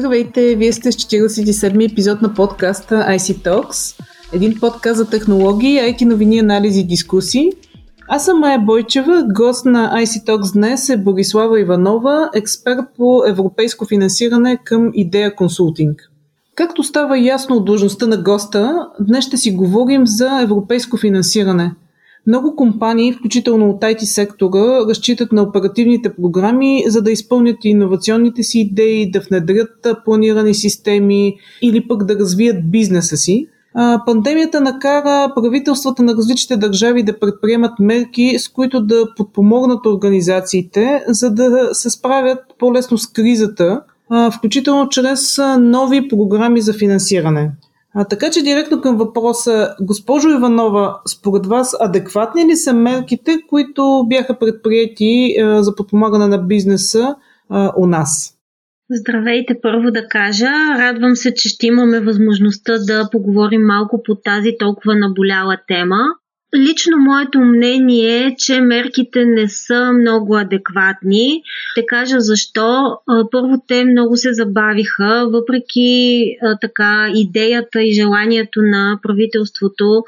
Здравейте, вие сте с 47-ми епизод на подкаста IC Talks, един подкаст за технологии, IT новини, анализи и дискусии. Аз съм Майя Бойчева, гост на IC Talks днес е Борислава Иванова, експерт по европейско финансиране към Идея Консултинг. Както става ясно от длъжността на госта, днес ще си говорим за европейско финансиране – много компании, включително от IT сектора, разчитат на оперативните програми, за да изпълнят иновационните си идеи, да внедрят планирани системи или пък да развият бизнеса си. Пандемията накара правителствата на различните държави да предприемат мерки, с които да подпомогнат организациите, за да се справят по-лесно с кризата, включително чрез нови програми за финансиране. А, така че директно към въпроса, госпожо Иванова, според вас адекватни ли са мерките, които бяха предприяти а, за подпомагане на бизнеса а, у нас? Здравейте, първо да кажа. Радвам се, че ще имаме възможността да поговорим малко по тази толкова наболяла тема. Лично моето мнение е, че мерките не са много адекватни. Ще кажа защо. Първо, те много се забавиха, въпреки така идеята и желанието на правителството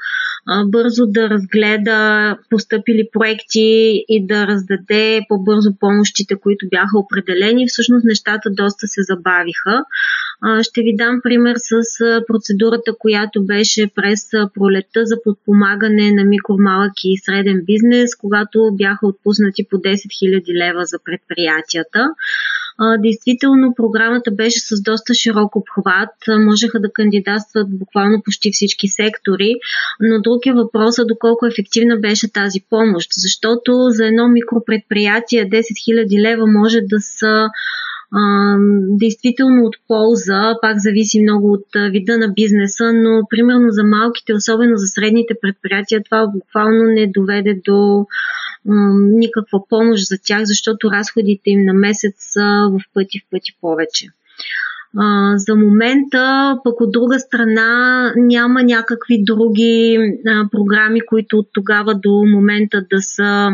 бързо да разгледа постъпили проекти и да раздаде по-бързо помощите, които бяха определени. Всъщност нещата доста се забавиха. Ще ви дам пример с процедурата, която беше през пролета за подпомагане на микро, малък и среден бизнес, когато бяха отпуснати по 10 000 лева за предприятията. Действително програмата беше с доста широк обхват. Можеха да кандидатстват буквално почти всички сектори, но друг е въпросът доколко ефективна беше тази помощ, защото за едно микропредприятие 10 000 лева може да са действително от полза, пак зависи много от вида на бизнеса, но примерно за малките, особено за средните предприятия, това буквално не доведе до никаква помощ за тях, защото разходите им на месец са в пъти в пъти повече. За момента, пък от друга страна, няма някакви други програми, които от тогава до момента да са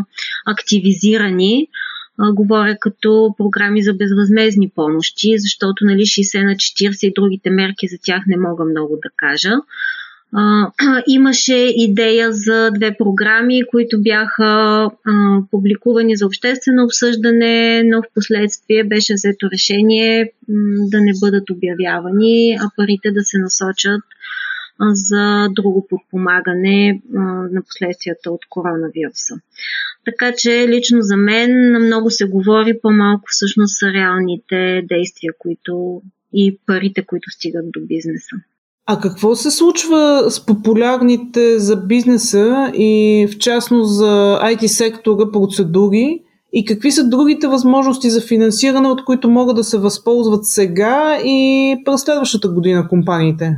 активизирани говоря като програми за безвъзмезни помощи, защото нали, 60 на 40 и другите мерки за тях не мога много да кажа. Имаше идея за две програми, които бяха публикувани за обществено обсъждане, но в последствие беше взето решение да не бъдат обявявани, а парите да се насочат за друго подпомагане на последствията от коронавируса. Така че лично за мен много се говори, по-малко всъщност са реалните действия, които и парите, които стигат до бизнеса. А какво се случва с популярните за бизнеса и в частност за IT сектора процедури? И какви са другите възможности за финансиране, от които могат да се възползват сега и през следващата година компаниите?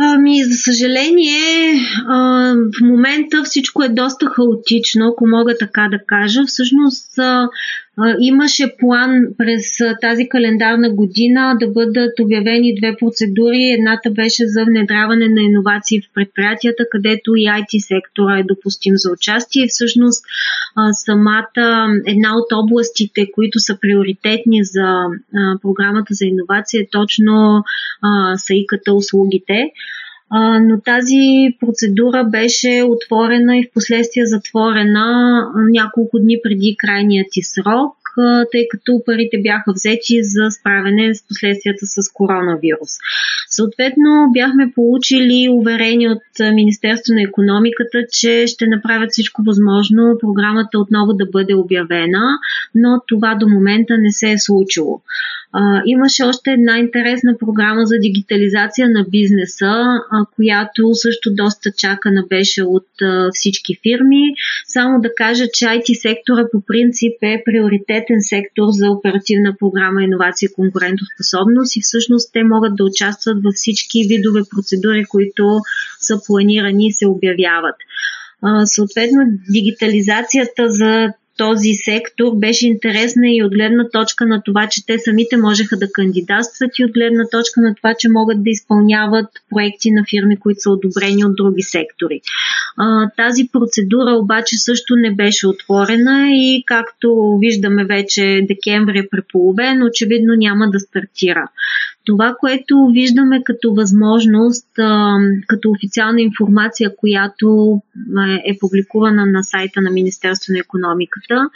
Ами, за съжаление, в момента всичко е доста хаотично, ако мога така да кажа. Всъщност, Имаше план през тази календарна година да бъдат обявени две процедури. Едната беше за внедряване на иновации в предприятията, където и IT сектора е допустим за участие. Всъщност самата една от областите, които са приоритетни за програмата за иновация е точно са ИКТ услугите. А, но тази процедура беше отворена и в последствие затворена няколко дни преди крайния ти срок, тъй като парите бяха взети за справяне с последствията с коронавирус. Съответно, бяхме получили уверение от Министерство на економиката, че ще направят всичко възможно програмата отново да бъде обявена, но това до момента не се е случило. А, имаше още една интересна програма за дигитализация на бизнеса, а, която също доста чакана беше от а, всички фирми. Само да кажа, че IT сектора по принцип е приоритетен сектор за оперативна програма иновация и конкурентоспособност и всъщност те могат да участват във всички видове процедури, които са планирани и се обявяват. съответно, дигитализацията за този сектор беше интересна и от гледна точка на това, че те самите можеха да кандидатстват и от гледна точка на това, че могат да изпълняват проекти на фирми, които са одобрени от други сектори. Тази процедура обаче също не беше отворена и както виждаме вече декември е преполовен, очевидно няма да стартира. Това, което виждаме като възможност, като официална информация, която е публикувана на сайта на Министерство на економиката,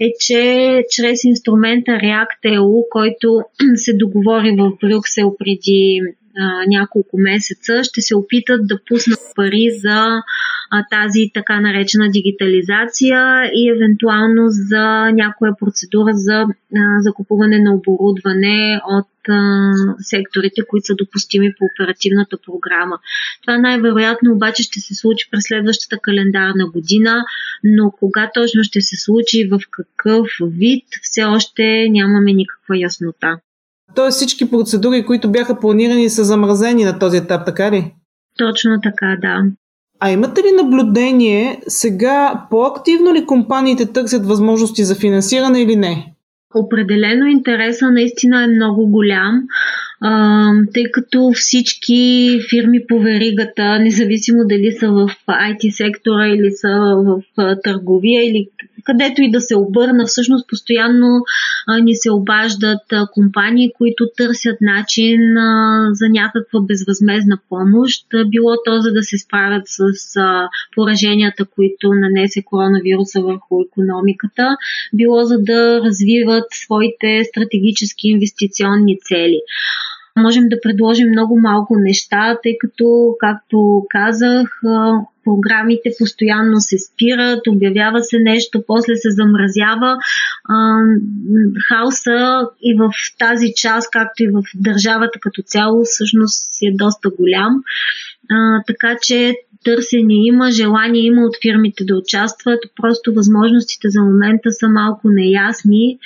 е, че чрез инструмента React.eu, който се договори в Брюксел преди а, няколко месеца, ще се опитат да пуснат пари за а, тази така наречена дигитализация и евентуално за някоя процедура за а, закупуване на оборудване от секторите, които са допустими по оперативната програма. Това най-вероятно обаче ще се случи през следващата календарна година, но кога точно ще се случи в какъв вид, все още нямаме никаква яснота. Тоест всички процедури, които бяха планирани, са замразени на този етап, така ли? Точно така, да. А имате ли наблюдение сега по-активно ли компаниите търсят възможности за финансиране или не? Определено интереса наистина е много голям а, тъй като всички фирми по веригата, независимо дали са в IT сектора или са в търговия или където и да се обърна, всъщност постоянно а, ни се обаждат а, компании, които търсят начин а, за някаква безвъзмезна помощ, било то за да се справят с а, пораженията, които нанесе коронавируса върху економиката, било за да развиват своите стратегически инвестиционни цели можем да предложим много малко неща, тъй като, както казах, програмите постоянно се спират, обявява се нещо, после се замразява. Хаоса и в тази част, както и в държавата като цяло, всъщност е доста голям. А, така че търсене има, желание има от фирмите да участват, просто възможностите за момента са малко неясни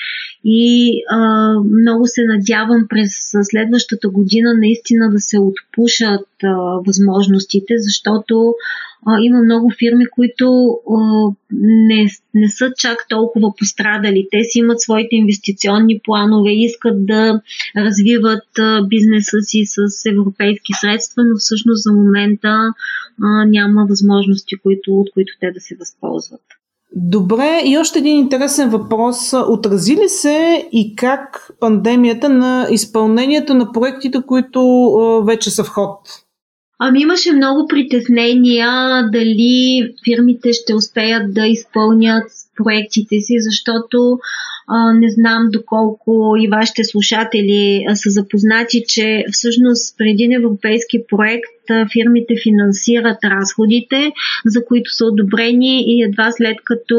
и а, много се надявам през следващата година наистина да се отпушат а, възможностите, защото а, има много фирми, които а, не, не са чак толкова пострадали. Те си имат своите инвестиционни планове, искат да развиват а, бизнеса си с европейски средства, но всъщност за момента а, няма възможности, които, от които те да се възползват. Добре, и още един интересен въпрос. Отрази ли се и как пандемията на изпълнението на проектите, които вече са в ход? Ами имаше много притеснения дали фирмите ще успеят да изпълнят проектите си, защото а, не знам доколко и вашите слушатели са запознати, че всъщност преди един европейски проект фирмите финансират разходите, за които са одобрени и едва след като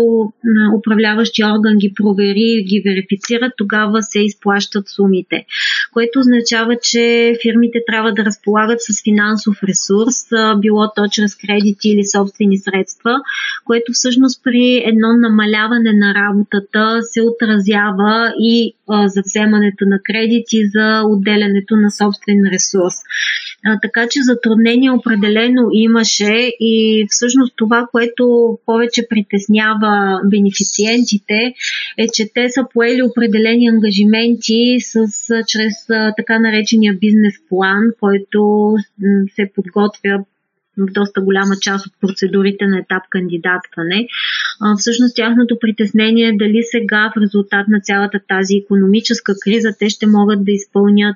управляващи орган ги провери и ги верифицират, тогава се изплащат сумите. Което означава, че фирмите трябва да разполагат с финансов ресурс, било то чрез кредити или собствени средства, което всъщност при едно намаляване на работата се отразява и за вземането на кредити, за отделянето на собствен ресурс. А, така че затруднение определено имаше и всъщност това, което повече притеснява бенефициентите е, че те са поели определени ангажименти с, чрез така наречения бизнес план, който се подготвя доста голяма част от процедурите на етап кандидатстване. Всъщност тяхното притеснение е дали сега в резултат на цялата тази економическа криза те ще могат да изпълнят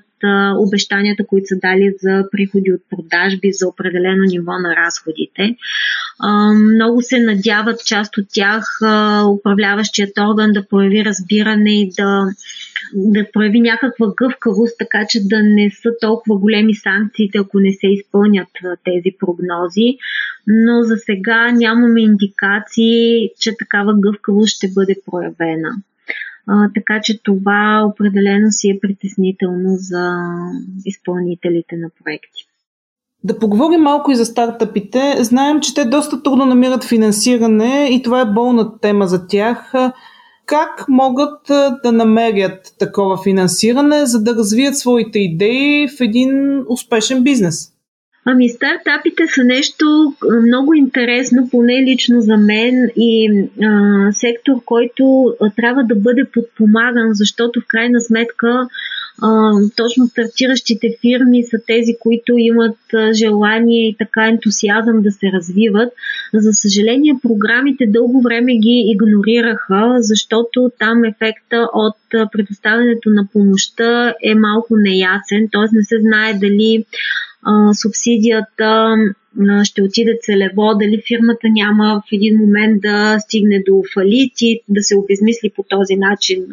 обещанията, които са дали за приходи от продажби за определено ниво на разходите. Много се надяват част от тях управляващият орган да прояви разбиране и да, да прояви някаква гъвкавост, така че да не са толкова големи санкциите, ако не се изпълнят тези прогнози. Но за сега нямаме индикации, че такава гъвкавост ще бъде проявена. А, така че това определено си е притеснително за изпълнителите на проекти. Да поговорим малко и за стартъпите. Знаем, че те доста трудно намират финансиране и това е болна тема за тях. Как могат да намерят такова финансиране, за да развият своите идеи в един успешен бизнес? Ами стартапите са нещо много интересно, поне лично за мен и а, сектор, който трябва да бъде подпомаган, защото в крайна сметка а, точно стартиращите фирми са тези, които имат желание и така ентусиазъм да се развиват. За съжаление, програмите дълго време ги игнорираха, защото там ефекта от предоставянето на помощта е малко неясен, т.е. не се знае дали субсидията ще отиде целево, дали фирмата няма в един момент да стигне до фалит и да се обезмисли по този начин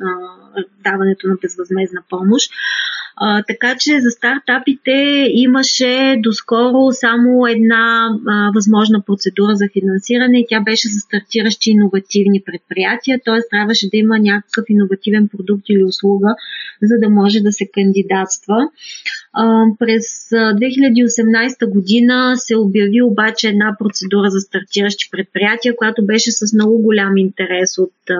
даването на безвъзмезна помощ. А, така че за стартапите имаше доскоро само една а, възможна процедура за финансиране и тя беше за стартиращи иновативни предприятия, т.е. трябваше да има някакъв иновативен продукт или услуга, за да може да се кандидатства. А, през 2018 година се обяви обаче една процедура за стартиращи предприятия, която беше с много голям интерес от а,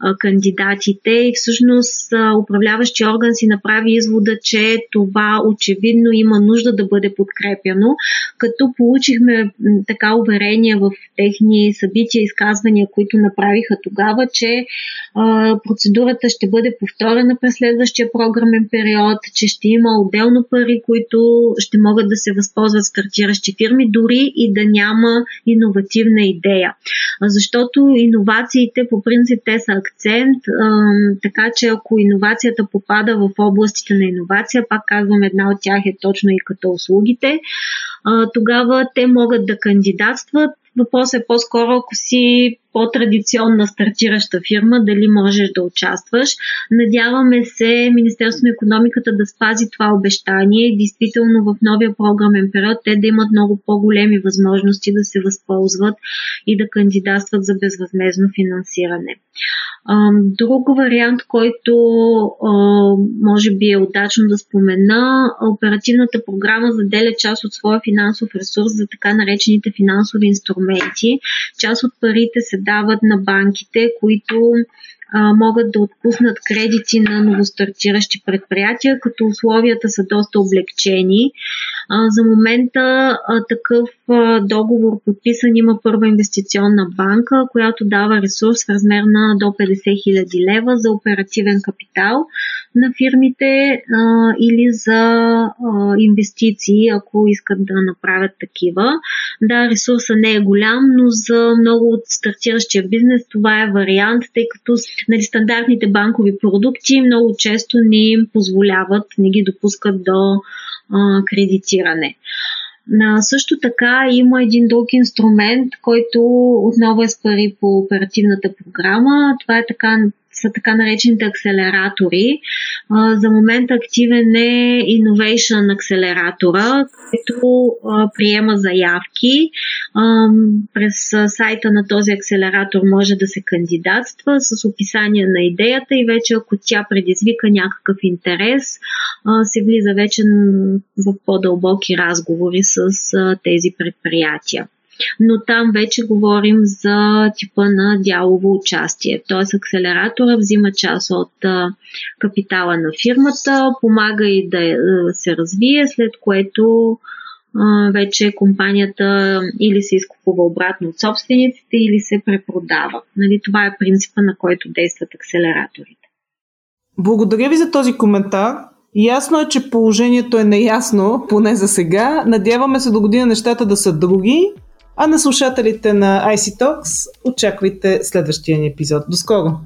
а, кандидатите и всъщност а, управляващия орган си направи извода, че това очевидно има нужда да бъде подкрепяно, като получихме така уверения в техни събития, изказвания, които направиха тогава, че а, процедурата ще бъде повторена през следващия програмен период, че ще има отделно пари, които ще могат да се възползват стартиращи фирми, дори и да няма иновативна идея. Защото иновациите по принцип те са акцент, а, така че ако иновацията попада в областите на иновация, пак казвам, една от тях е точно и като услугите, тогава те могат да кандидатстват. Въпросът е по-скоро, ако си по-традиционна стартираща фирма, дали можеш да участваш. Надяваме се Министерството на економиката да спази това обещание и действително в новия програмен период те да имат много по-големи възможности да се възползват и да кандидатстват за безвъзмезно финансиране. Друг вариант, който може би е удачно да спомена, оперативната програма заделя част от своя финансов ресурс за така наречените финансови инструменти. Част от парите се дават на банките, които а, могат да отпуснат кредити на новостартиращи предприятия, като условията са доста облегчени. А, за момента а, такъв а, договор подписан има първа инвестиционна банка, която дава ресурс в размер на до 50 000 лева за оперативен капитал на фирмите а, или за а, инвестиции, ако искат да направят такива. Да, ресурса не е голям, но за много от стартиращия бизнес това е вариант, тъй като нали, стандартните банкови продукти много често не им позволяват, не ги допускат до а, кредитиране. А, също така има един друг инструмент, който отново е с пари по оперативната програма. Това е така са така наречените акселератори. За момента активен е Innovation акселератора, който приема заявки. През сайта на този акселератор може да се кандидатства с описание на идеята и вече ако тя предизвика някакъв интерес, се влиза вече в по-дълбоки разговори с тези предприятия но там вече говорим за типа на дялово участие. Т.е. акселератора взима част от капитала на фирмата, помага и да се развие, след което вече компанията или се изкупува обратно от собствениците, или се препродава. Нали, това е принципа, на който действат акселераторите. Благодаря ви за този коментар. Ясно е, че положението е неясно, поне за сега. Надяваме се до година нещата да са други. А на слушателите на IC Talks очаквайте следващия ни епизод. До скоро!